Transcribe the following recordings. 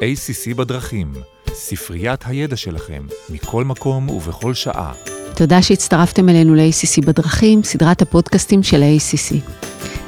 ACC בדרכים, ספריית הידע שלכם, מכל מקום ובכל שעה. תודה שהצטרפתם אלינו ל-ACC בדרכים, סדרת הפודקאסטים של ה-ACC.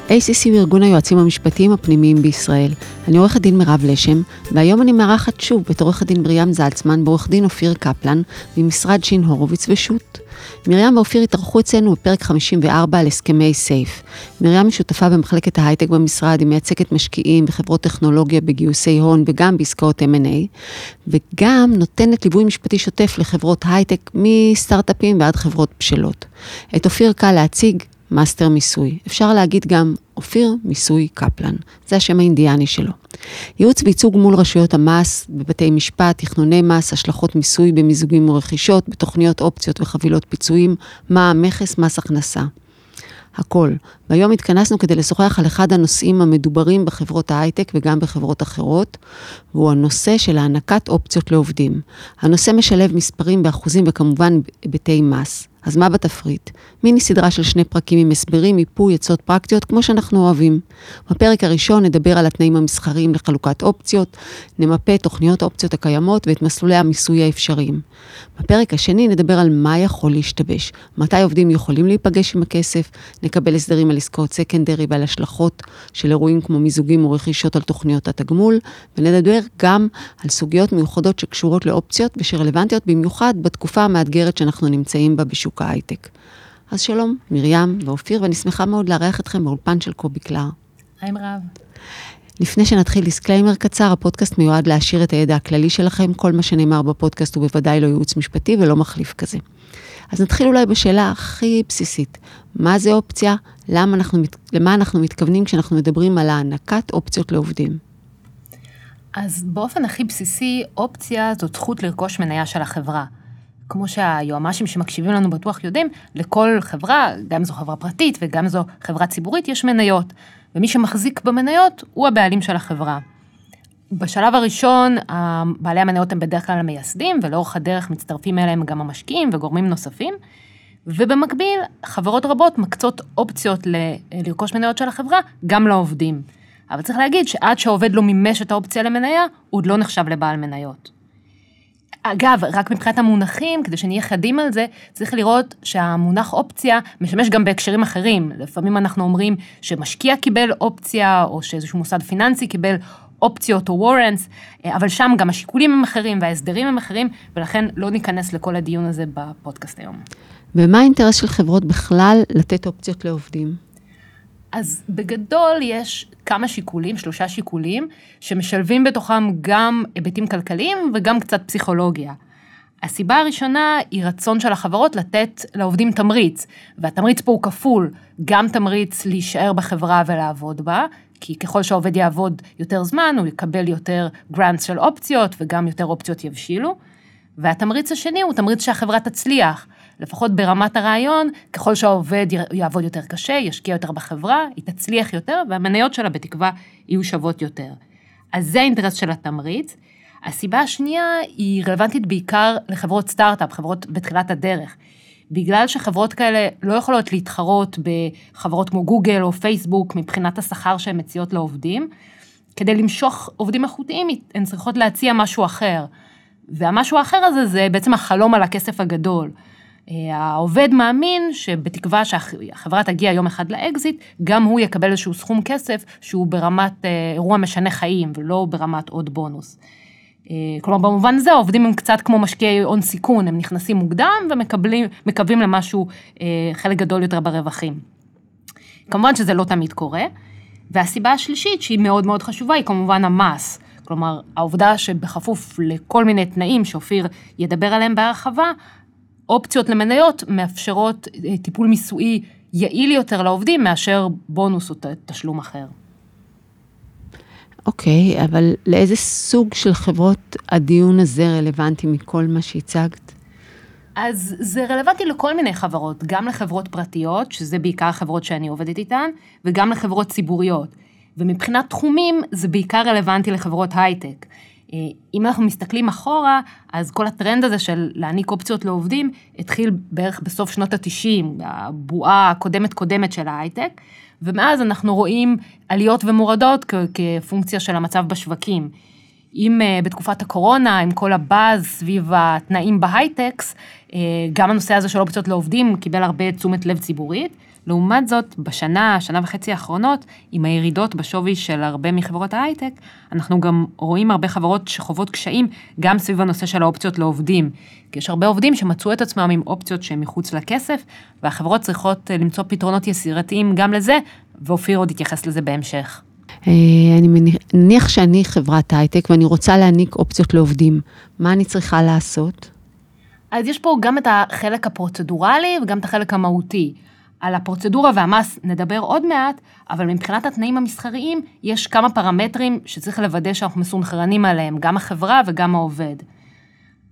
ACC הוא ארגון היועצים המשפטיים הפנימיים בישראל. אני עורכת דין מירב לשם, והיום אני מארחת שוב את עורכת דין מרים זלצמן בעורך דין אופיר קפלן, ממשרד שין הורוביץ ושות'. מרים ואופיר התארחו אצלנו בפרק 54 על הסכמי סייף. מרים היא שותפה במחלקת ההייטק במשרד, היא מייצגת משקיעים וחברות טכנולוגיה בגיוסי הון וגם בעסקאות M&A, וגם נותנת ליווי משפטי שוטף לחברות הייטק מסטארט-אפים ועד חברות בשלות. את אופיר קל להציג, מאסטר מיסוי. אפשר להגיד גם אופיר מיסוי קפלן, זה השם האינדיאני שלו. ייעוץ וייצוג מול רשויות המס, בבתי משפט, תכנוני מס, השלכות מיסוי במיזוגים ורכישות, בתוכניות אופציות וחבילות פיצויים, מע"מ, מכס, מס הכנסה. הכל. והיום התכנסנו כדי לשוחח על אחד הנושאים המדוברים בחברות ההייטק וגם בחברות אחרות, והוא הנושא של הענקת אופציות לעובדים. הנושא משלב מספרים באחוזים וכמובן היבטי מס. אז מה בתפריט? מיני סדרה של שני פרקים עם הסברים, מיפוי, עצות פרקטיות, כמו שאנחנו אוהבים. בפרק הראשון נדבר על התנאים המסחריים לחלוקת אופציות, נמפה תוכניות האופציות הקיימות ואת מסלולי המיסוי האפשריים. בפרק השני נדבר על מה יכול להשתבש, מתי עובדים יכולים להיפגש עם הכסף, נקבל הסדרים על עסקאות סקנדרי ועל השלכות של אירועים כמו מיזוגים ורכישות על תוכניות התגמול, ונדבר גם על סוגיות מיוחדות שקשורות לאופציות ושרלוונטיות במיוחד בתקופה המאתגרת שאנחנו נמצאים בה בשוק בשוק ההייטק. אז שלום, מרים ואופיר, ואני שמחה מאוד לארח אתכם באולפן של קובי קלר. היי מרב. לפני שנתחיל disclaimer קצר, הפודקאסט מיועד להעשיר את הידע הכללי שלכם, כל מה שנאמר בפודקאסט הוא בוודאי לא ייעוץ משפטי ולא מחליף כזה. אז נתחיל אולי בשאלה הכי בסיסית, מה זה אופציה? למה אנחנו, למה אנחנו מתכוונים כשאנחנו מדברים על הענקת אופציות לעובדים? אז באופן הכי בסיסי, אופציה זאת זכות לרכוש מניה של החברה. כמו שהיועמ"שים שמקשיבים לנו בטוח יודעים, לכל חברה, גם זו חברה פרטית וגם זו חברה ציבורית, יש מניות. ומי שמחזיק במניות הוא הבעלים של החברה. בשלב הראשון, בעלי המניות הם בדרך כלל המייסדים, ולאורך הדרך מצטרפים אליהם גם המשקיעים וגורמים נוספים. ובמקביל, חברות רבות מקצות אופציות לרכוש מניות של החברה גם לעובדים. אבל צריך להגיד שעד שהעובד לא מימש את האופציה למניה, הוא עוד לא נחשב לבעל מניות. אגב, רק מבחינת המונחים, כדי שנהיה חדים על זה, צריך לראות שהמונח אופציה משמש גם בהקשרים אחרים. לפעמים אנחנו אומרים שמשקיע קיבל אופציה, או שאיזשהו מוסד פיננסי קיבל אופציות או וורנס, אבל שם גם השיקולים הם אחרים וההסדרים הם אחרים, ולכן לא ניכנס לכל הדיון הזה בפודקאסט היום. ומה האינטרס של חברות בכלל לתת אופציות לעובדים? אז בגדול יש כמה שיקולים, שלושה שיקולים, שמשלבים בתוכם גם היבטים כלכליים וגם קצת פסיכולוגיה. הסיבה הראשונה היא רצון של החברות לתת לעובדים תמריץ, והתמריץ פה הוא כפול, גם תמריץ להישאר בחברה ולעבוד בה, כי ככל שהעובד יעבוד יותר זמן, הוא יקבל יותר גרנטס של אופציות וגם יותר אופציות יבשילו. והתמריץ השני הוא תמריץ שהחברה תצליח. לפחות ברמת הרעיון, ככל שהעובד יעבוד יותר קשה, ישקיע יותר בחברה, היא תצליח יותר, והמניות שלה בתקווה יהיו שוות יותר. אז זה האינטרס של התמריץ. הסיבה השנייה היא רלוונטית בעיקר לחברות סטארט-אפ, חברות בתחילת הדרך. בגלל שחברות כאלה לא יכולות להתחרות בחברות כמו גוגל או פייסבוק מבחינת השכר שהן מציעות לעובדים, כדי למשוך עובדים איכותיים הן צריכות להציע משהו אחר. והמשהו האחר הזה זה בעצם החלום על הכסף הגדול. העובד מאמין שבתקווה שהחברה תגיע יום אחד לאקזיט, גם הוא יקבל איזשהו סכום כסף שהוא ברמת אה, אירוע משנה חיים ולא ברמת עוד בונוס. אה, כלומר, במובן הזה העובדים הם קצת כמו משקיעי הון סיכון, הם נכנסים מוקדם ומקווים למשהו, אה, חלק גדול יותר ברווחים. כמובן שזה לא תמיד קורה. והסיבה השלישית, שהיא מאוד מאוד חשובה, היא כמובן המס. כלומר, העובדה שבכפוף לכל מיני תנאים שאופיר ידבר עליהם בהרחבה, אופציות למניות מאפשרות אה, טיפול מיסוי יעיל יותר לעובדים מאשר בונוס או תשלום אחר. אוקיי, okay, אבל לאיזה סוג של חברות הדיון הזה רלוונטי מכל מה שהצגת? אז זה רלוונטי לכל מיני חברות, גם לחברות פרטיות, שזה בעיקר החברות שאני עובדת איתן, וגם לחברות ציבוריות. ומבחינת תחומים, זה בעיקר רלוונטי לחברות הייטק. אה, אם אנחנו מסתכלים אחורה, אז כל הטרנד הזה של להעניק אופציות לעובדים, התחיל בערך בסוף שנות ה-90, הבועה הקודמת-קודמת של ההייטק, ומאז אנחנו רואים עליות ומורדות כפונקציה של המצב בשווקים. אם uh, בתקופת הקורונה, עם כל הבאז סביב התנאים בהייטקס, uh, גם הנושא הזה של אופציות לעובדים קיבל הרבה תשומת לב ציבורית. לעומת זאת, בשנה, שנה וחצי האחרונות, עם הירידות בשווי של הרבה מחברות ההייטק, אנחנו גם רואים הרבה חברות שחוות קשיים גם סביב הנושא של האופציות לעובדים. כי יש הרבה עובדים שמצאו את עצמם עם אופציות שהן מחוץ לכסף, והחברות צריכות אה, למצוא פתרונות יצירתיים גם לזה, ואופיר עוד יתייחס לזה בהמשך. אה, אני מניח שאני חברת הייטק ואני רוצה להעניק אופציות לעובדים. מה אני צריכה לעשות? אז יש פה גם את החלק הפרוצדורלי וגם את החלק המהותי. על הפרוצדורה והמס נדבר עוד מעט, אבל מבחינת התנאים המסחריים, יש כמה פרמטרים שצריך לוודא שאנחנו מסונכרנים עליהם, גם החברה וגם העובד.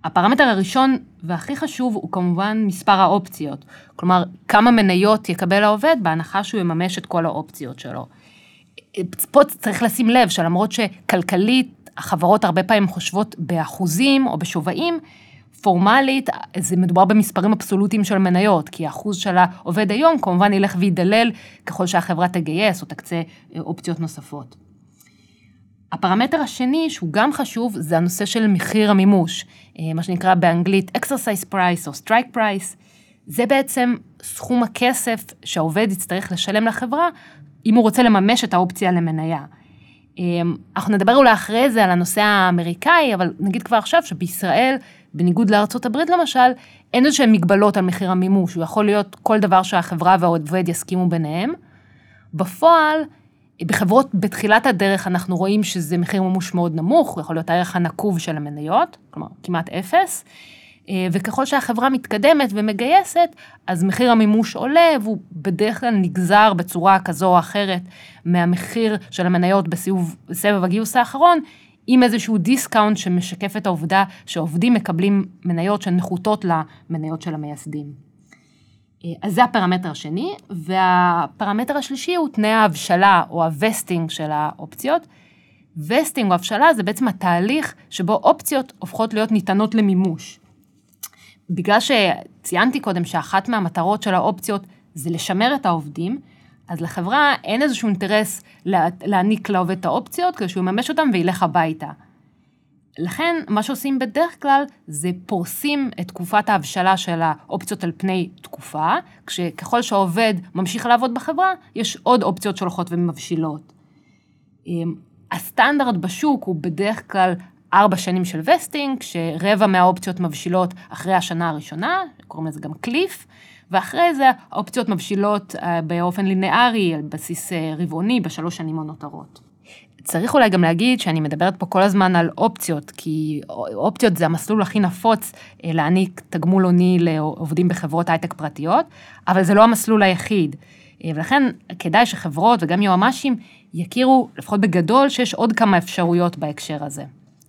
הפרמטר הראשון והכי חשוב הוא כמובן מספר האופציות. כלומר, כמה מניות יקבל העובד בהנחה שהוא יממש את כל האופציות שלו. פה צריך לשים לב שלמרות שכלכלית החברות הרבה פעמים חושבות באחוזים או בשווים, פורמלית, זה מדובר במספרים אבסולוטיים של מניות, כי האחוז של העובד היום כמובן ילך וידלל ככל שהחברה תגייס או תקצה אה, אופציות נוספות. הפרמטר השני, שהוא גם חשוב, זה הנושא של מחיר המימוש, אה, מה שנקרא באנגלית exercise price או strike price. זה בעצם סכום הכסף שהעובד יצטרך לשלם לחברה, אם הוא רוצה לממש את האופציה למניה. אה, אנחנו נדבר אולי אחרי זה על הנושא האמריקאי, אבל נגיד כבר עכשיו שבישראל בניגוד לארצות הברית למשל, אין איזה שהן מגבלות על מחיר המימוש, הוא יכול להיות כל דבר שהחברה והעובד יסכימו ביניהם. בפועל, בחברות בתחילת הדרך אנחנו רואים שזה מחיר מימוש מאוד נמוך, הוא יכול להיות הערך הנקוב של המניות, כלומר כמעט אפס, אה, וככל שהחברה מתקדמת ומגייסת, אז מחיר המימוש עולה, והוא בדרך כלל נגזר בצורה כזו או אחרת מהמחיר של המניות בסבב הגיוס האחרון, עם איזשהו discount שמשקף את העובדה שעובדים מקבלים מניות שנחותות למניות של המייסדים. אה, אז זה הפרמטר השני, והפרמטר השלישי הוא תנאי ההבשלה או ה vesting של האופציות. vesting או הבשלה זה בעצם התהליך שבו אופציות הופכות להיות ניתנות למימוש. בגלל שציינתי קודם שאחת מהמטרות של האופציות זה לשמר את העובדים, אז לחברה אין איזשהו אינטרס לה, להעניק לעובד את האופציות כדי שהוא יממש אותן וילך הביתה. לכן, מה שעושים בדרך כלל זה פורסים את תקופת ההבשלה של האופציות על פני תקופה, כשככל שהעובד ממשיך לעבוד בחברה, יש עוד אופציות שהולכות ומבשילות. אמ, הסטנדרט בשוק הוא בדרך כלל ארבע שנים של vesting, שרבע מהאופציות מבשילות אחרי השנה הראשונה, קוראים לזה גם cliff, ואחרי זה האופציות מבשילות אה, באופן לינארי, על בסיס אה, רבעוני, בשלוש שנים הנותרות. צריך אולי גם להגיד שאני מדברת פה כל הזמן על אופציות, כי אופציות זה המסלול הכי נפוץ אה, להעניק תגמול הוני לעובדים בחברות הייטק פרטיות, אבל זה לא המסלול היחיד. ולכן כדאי שחברות וגם יועמ"שים יכירו, לפחות בגדול, שיש עוד כמה אפשרויות בהקשר הזה.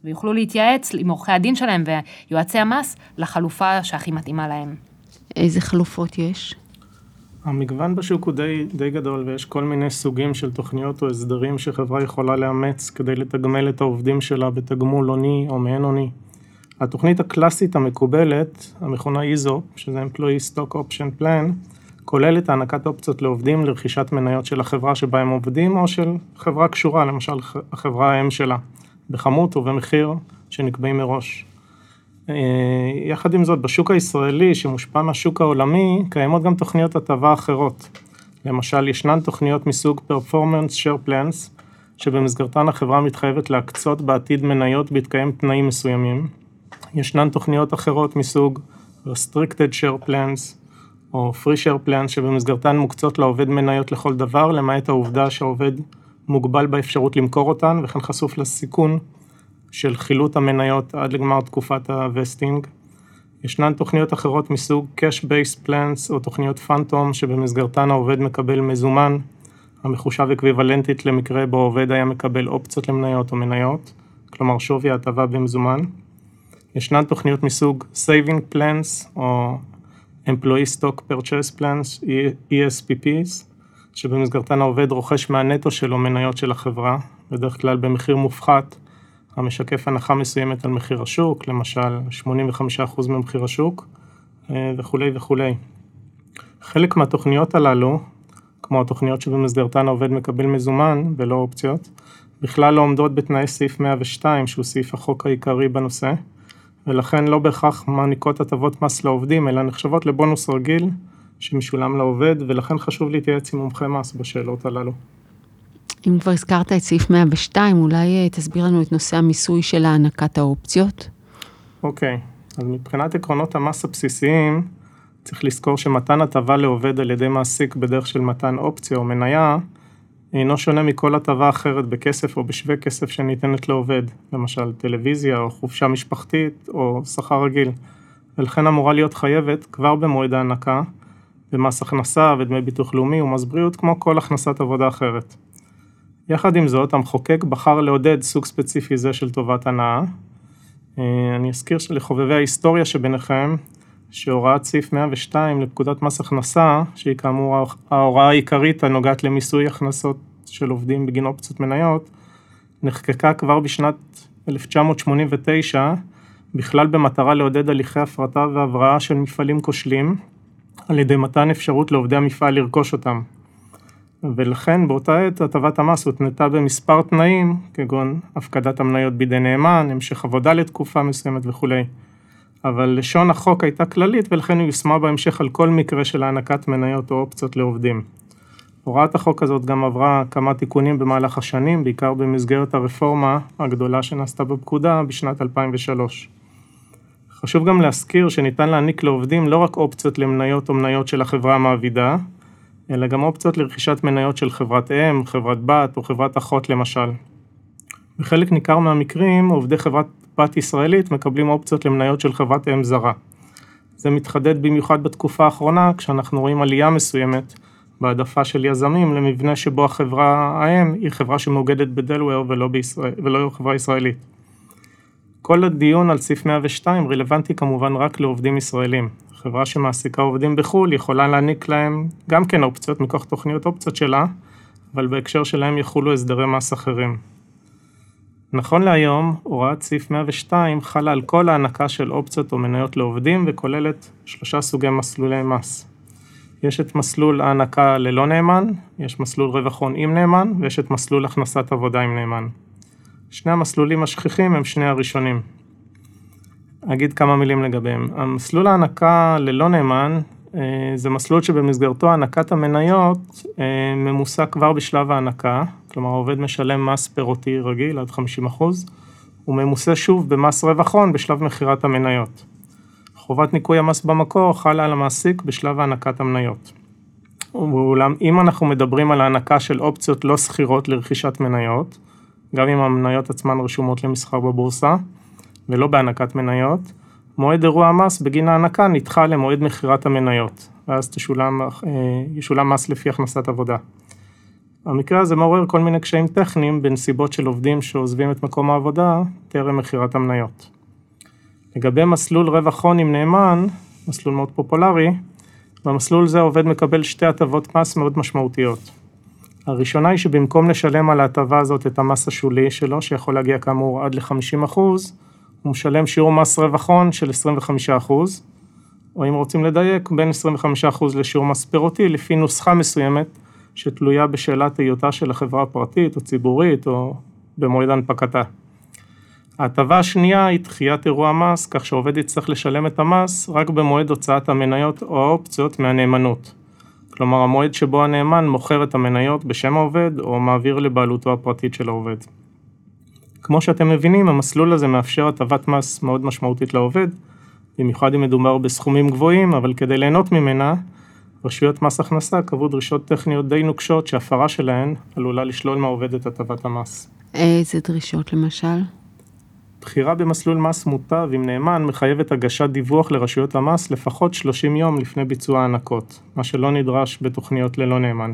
ויוכלו להתייעץ עם עורכי הדין שלהם ויועצי המס לחלופה שהכי מתאימה להם. איזה חלופות יש? המגוון בשוק הוא די, די גדול ויש כל מיני סוגים של תוכניות או הסדרים שחברה יכולה לאמץ כדי לתגמל את העובדים שלה בתגמול הוני או מעין הוני. התוכנית הקלאסית המקובלת, המכונה איזו, שזה Employee Stock Option Plan, כוללת הענקת אופציות לעובדים לרכישת מניות של החברה שבה הם עובדים או של חברה קשורה, למשל החברה האם שלה, בכמות ובמחיר שנקבעים מראש. אה, יחד עם זאת, בשוק הישראלי, שמושפע מהשוק העולמי, קיימות גם תוכניות הטבה אחרות. למשל, ישנן תוכניות מסוג Performance Share Plans, שבמסגרתן החברה מתחייבת להקצות בעתיד מניות בהתקיים תנאים מסוימים. ישנן תוכניות אחרות מסוג Restricted Share Plans, או Free Share Plans, שבמסגרתן מוקצות לעובד מניות לכל דבר, למעט העובדה שהעובד מוגבל באפשרות למכור אותן, וכן חשוף לסיכון של חילוט המניות עד לגמר תקופת ה vesting. ישנן תוכניות אחרות מסוג cash-based plans או תוכניות פאנטום שבמסגרתן העובד מקבל מזומן המחושב אקוויוולנטית למקרה בו העובד היה מקבל אופציות למניות או מניות, כלומר שווי ההטבה במזומן. ישנן תוכניות מסוג saving plans או employee stock purchase plans, ESPPs, שבמסגרתן העובד רוכש מהנטו שלו מניות של החברה, בדרך כלל במחיר מופחת המשקף הנחה מסוימת על מחיר השוק, למשל 85% ממחיר השוק אה, וכולי וכולי. חלק מהתוכניות הללו, כמו התוכניות שבמסגרתן העובד מקבל מזומן ולא אופציות, בכלל לא עומדות בתנאי סעיף 102, שהוא סעיף החוק העיקרי בנושא, ולכן לא בהכרח מעניקות הטבות מס לעובדים, אלא נחשבות לבונוס רגיל שמשולם לעובד, ולכן חשוב להתייעץ עם מומחי מס בשאלות הללו. אם כבר הזכרת את סעיף 102, אולי אה, תסביר לנו את נושא המיסוי של הענקת האופציות? אוקיי, אז מבחינת עקרונות המס הבסיסיים, צריך לזכור שמתן הטבה לעובד על ידי מעסיק בדרך של מתן אופציה או מניה, אינו שונה מכל הטבה אחרת בכסף או בשווה כסף שניתנת לעובד, למשל טלוויזיה או חופשה משפחתית או שכר רגיל, ולכן אמורה להיות חייבת כבר במועד ההנקה במס הכנסה ודמי ביטוח לאומי ומס בריאות כמו כל הכנסת עבודה אחרת. יחד עם זאת, המחוקק בחר לעודד סוג ספציפי זה של טובת הנאה. אה, אני אזכיר שלחובבי ההיסטוריה שביניכם, שהוראת סעיף 102 לפקודת מס הכנסה, שהיא כאמור ההוראה העיקרית הנוגעת למיסוי הכנסות של עובדים בגין אופציות מניות, נחקקה כבר בשנת 1989, בכלל במטרה לעודד הליכי הפרטה והבראה של מפעלים כושלים, על ידי מתן אפשרות לעובדי המפעל לרכוש אותם. ולכן באותה עת הטבת המס הותנתה במספר תנאים, כגון הפקדת המניות בידי נאמן, המשך עבודה לתקופה מסוימת וכולי. אבל לשון החוק הייתה כללית ולכן היא יושמה בהמשך על כל מקרה של הענקת מניות או אופציות לעובדים. הוראת החוק הזאת גם עברה כמה תיקונים במהלך השנים, בעיקר במסגרת הרפורמה הגדולה שנעשתה בפקודה בשנת 2003. חשוב גם להזכיר שניתן להעניק לעובדים לא רק אופציות למניות או מניות של החברה המעבידה, אלא גם אופציות לרכישת מניות של חברת אם, חברת בת או חברת אחות למשל. בחלק ניכר מהמקרים עובדי חברת בת ישראלית מקבלים אופציות למניות של חברת אם זרה. זה מתחדד במיוחד בתקופה האחרונה כשאנחנו רואים עלייה מסוימת בהעדפה של יזמים למבנה שבו החברה האם היא חברה שמאוגדת בדלוור ולא, ולא חברה ישראלית. כל הדיון על סעיף 102 רלוונטי כמובן רק לעובדים ישראלים. חברה שמעסיקה עובדים בחו"ל יכולה להעניק להם גם כן אופציות מכוח תוכניות אופציות שלה, אבל בהקשר שלהם יחולו הסדרי מס אחרים. נכון להיום, הוראת סעיף 102 חלה על כל הענקה של אופציות או מניות לעובדים וכוללת שלושה סוגי מסלולי מס. יש את מסלול הענקה ללא נאמן, יש מסלול רווח הון עם נאמן ויש את מסלול הכנסת עבודה עם נאמן. שני המסלולים השכיחים הם שני הראשונים. אגיד כמה מילים לגביהם. המסלול ההנקה ללא נאמן אה, זה מסלול שבמסגרתו הענקת המניות אה, ממוסה כבר בשלב ההנקה, כלומר העובד משלם מס פירותי רגיל עד 50%, הוא ממוסה שוב במס רווח הון בשלב מכירת המניות. חובת ניכוי המס במקור חלה על המעסיק בשלב הענקת המניות. ואולם אם אנחנו מדברים על הענקה של אופציות לא שכירות לרכישת מניות, גם אם המניות עצמן רשומות למסחר בבורסה, ולא בהענקת מניות, מועד אירוע המס בגין ההענקה נדחה למועד מכירת המניות, ואז תשולם, אה, ישולם מס לפי הכנסת עבודה. המקרה הזה מעורר כל מיני קשיים טכניים בנסיבות של עובדים שעוזבים את מקום העבודה טרם מכירת המניות. לגבי מסלול רווח הון עם נאמן, מסלול מאוד פופולרי, במסלול זה העובד מקבל שתי הטבות מס מאוד משמעותיות. הראשונה היא שבמקום לשלם על ההטבה הזאת את המס השולי שלו, שיכול להגיע כאמור עד ל-50%, הוא משלם שיעור מס רווח הון של 25%, או אם רוצים לדייק, בין 25% לשיעור מס פירותי, לפי נוסחה מסוימת, שתלויה בשאלת היותה של החברה פרטית או ציבורית, או במועד הנפקתה. ההטבה השנייה היא דחיית אירוע מס, כך שהעובד יצטרך לשלם את המס רק במועד הוצאת המניות או האופציות מהנאמנות. כלומר המועד שבו הנאמן מוכר את המניות בשם העובד או מעביר לבעלותו הפרטית של העובד. כמו שאתם מבינים, המסלול הזה מאפשר הטבת מס מאוד משמעותית לעובד, במיוחד אם מדובר בסכומים גבוהים, אבל כדי ליהנות ממנה, רשויות מס הכנסה קבעו דרישות טכניות די נוקשות שהפרה שלהן עלולה לשלול מהעובד את הטבת המס. איזה דרישות למשל? בחירה במסלול מס מוטב עם נאמן מחייבת הגשת דיווח לרשויות המס לפחות 30 יום לפני ביצוע הענקות, מה שלא נדרש בתוכניות ללא נאמן.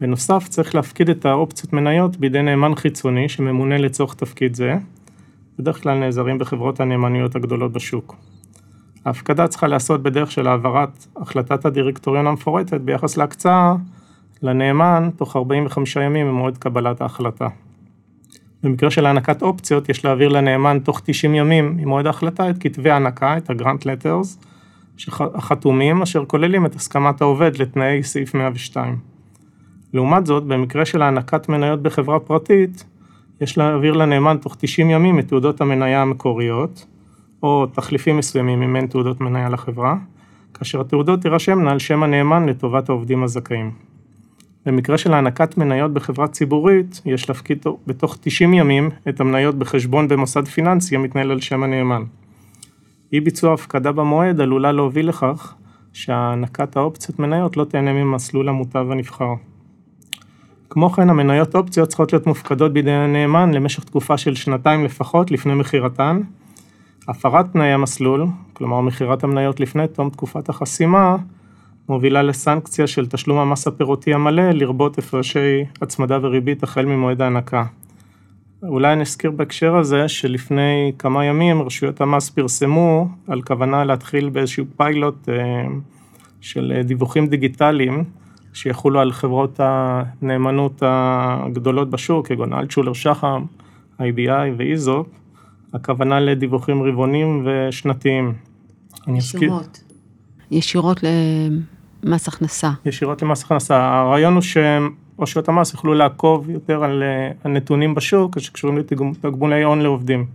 בנוסף צריך להפקיד את האופציות מניות בידי נאמן חיצוני שממונה לצורך תפקיד זה, בדרך כלל נעזרים בחברות הנאמניות הגדולות בשוק. ההפקדה צריכה להיעשות בדרך של העברת החלטת הדירקטוריון המפורטת ביחס להקצאה לנאמן תוך 45 ימים ממועד קבלת ההחלטה. במקרה של הענקת אופציות יש להעביר לנאמן תוך 90 ימים ממועד ההחלטה את כתבי ההענקה, את הגרנט לטרס, החתומים אשר כוללים את הסכמת העובד לתנאי סעיף 102. לעומת זאת, במקרה של הענקת מניות בחברה פרטית, יש להעביר לנאמן תוך 90 ימים את תעודות המניה המקוריות, או תחליפים מסוימים אם אין תעודות מניה לחברה, כאשר התעודות תירשמנה על שם הנאמן לטובת העובדים הזכאים. במקרה של הענקת מניות בחברה ציבורית, יש להפקיד בתוך 90 ימים את המניות בחשבון במוסד פיננסי המתנהל על שם הנאמן. אי ביצוע הפקדה במועד עלולה להוביל לכך שהענקת האופציות מניות לא תהנה ממסלול המוטב הנבחר. כמו כן, המניות אופציות צריכות להיות מופקדות בידי הנאמן למשך תקופה של שנתיים לפחות לפני מכירתן. הפרת תנאי המסלול, כלומר מכירת המניות לפני תום תקופת החסימה, מובילה לסנקציה של תשלום המס הפירותי המלא, לרבות הפרשי הצמדה וריבית החל ממועד ההנקה. אולי נזכיר בהקשר הזה שלפני כמה ימים רשויות המס פרסמו על כוונה להתחיל באיזשהו פיילוט אה, של דיווחים דיגיטליים שיחולו על חברות הנאמנות הגדולות בשוק, כגון אלטשולר שחם, IBI ואיזופ, הכוונה לדיווחים רבעונים ושנתיים. ישירות. ישירות למס הכנסה. ישירות למס הכנסה. הרעיון הוא שרשויות המס יוכלו לעקוב יותר על הנתונים בשוק שקשורים לתגמולי הון לעובדים.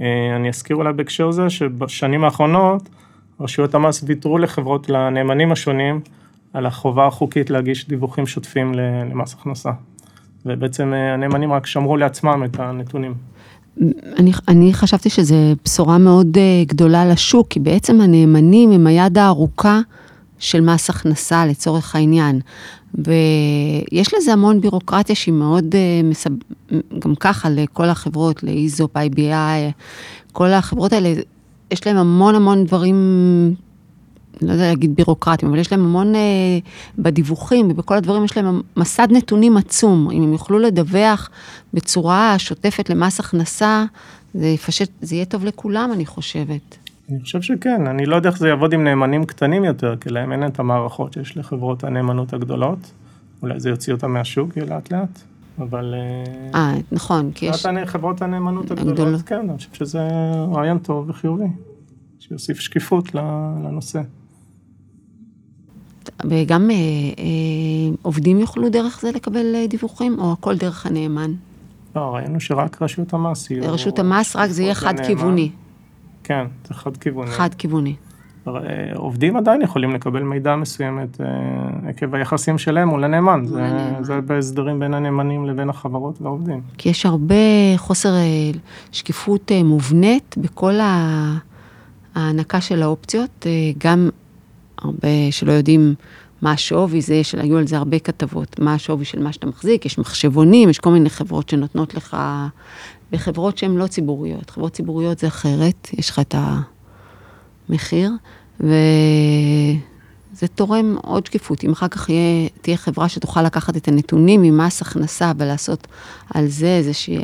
אה, אני אזכיר אולי בהקשר זה שבשנים האחרונות רשויות המס ויתרו לחברות, לנאמנים השונים, על החובה החוקית להגיש דיווחים שוטפים למס הכנסה. ובעצם אה, הנאמנים רק שמרו לעצמם את הנתונים. אני, אני חשבתי שזו בשורה מאוד uh, גדולה לשוק, כי בעצם הנאמנים הם היד הארוכה של מס הכנסה לצורך העניין. ויש לזה המון בירוקרטיה שהיא מאוד, uh, מסב... גם ככה לכל החברות, לאיזופ, IBI, כל החברות האלה, יש להם המון המון דברים לא יודע להגיד בירוקרטיים, אבל יש להם המון, אה, בדיווחים ובכל הדברים יש להם מסד נתונים עצום. אם הם יוכלו לדווח בצורה שוטפת למס הכנסה, זה יפשט, זה יהיה טוב לכולם, אני חושבת. אני חושב שכן, אני לא יודע איך זה יעבוד עם נאמנים קטנים יותר, כי להם אין את המערכות שיש לחברות הנאמנות הגדולות. אולי זה יוציא אותם מהשוק לאט לאט, אבל... אה, אה נכון, כי יש... חברות הנאמנות הגדולות, הגדול. כן, אני חושב שזה רעיון טוב וחיובי, שיוסיף שקיפות לנושא. וגם אה, אה, עובדים יוכלו דרך זה לקבל אה, דיווחים, או הכל דרך הנאמן? לא, ראינו שרק רשות המס יהיו... רשות המס, רק זה יהיה חד-כיווני. כן, זה חד-כיווני. חד-כיווני. עובדים עדיין יכולים לקבל מידע מסוימת עקב היחסים שלהם מול הנאמן. זה, זה בהסדרים בין הנאמנים לבין החברות והעובדים. כי יש הרבה חוסר שקיפות מובנית בכל ההענקה של האופציות, גם הרבה שלא יודעים מה השווי זה, של, היו על זה הרבה כתבות, מה השווי של מה שאתה מחזיק, יש מחשבונים, יש כל מיני חברות שנותנות לך, בחברות שהן לא ציבוריות, חברות ציבוריות זה אחרת, יש לך את המחיר, וזה תורם עוד שקיפות. אם אחר כך יהיה, תהיה חברה שתוכל לקחת את הנתונים ממס הכנסה ולעשות על זה איזושהי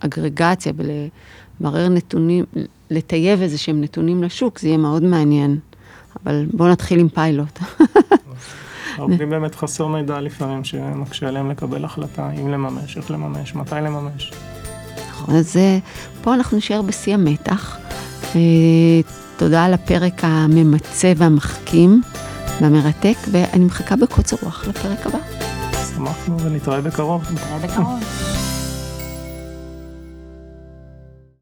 אגרגציה ולברר נתונים, לטייב איזה שהם נתונים לשוק, זה יהיה מאוד מעניין. אבל בואו נתחיל עם פיילוט. העובדים באמת חסר מידע לפעמים שמקשה עליהם לקבל החלטה, אם לממש, איך לממש, מתי לממש. נכון, אז אה, פה אנחנו נשאר בשיא המתח. אה, תודה על הפרק הממצה והמחכים והמרתק, ואני מחכה בקוצר רוח לפרק הבא. שמחנו ונתראה בקרוב. נתראה בקרוב.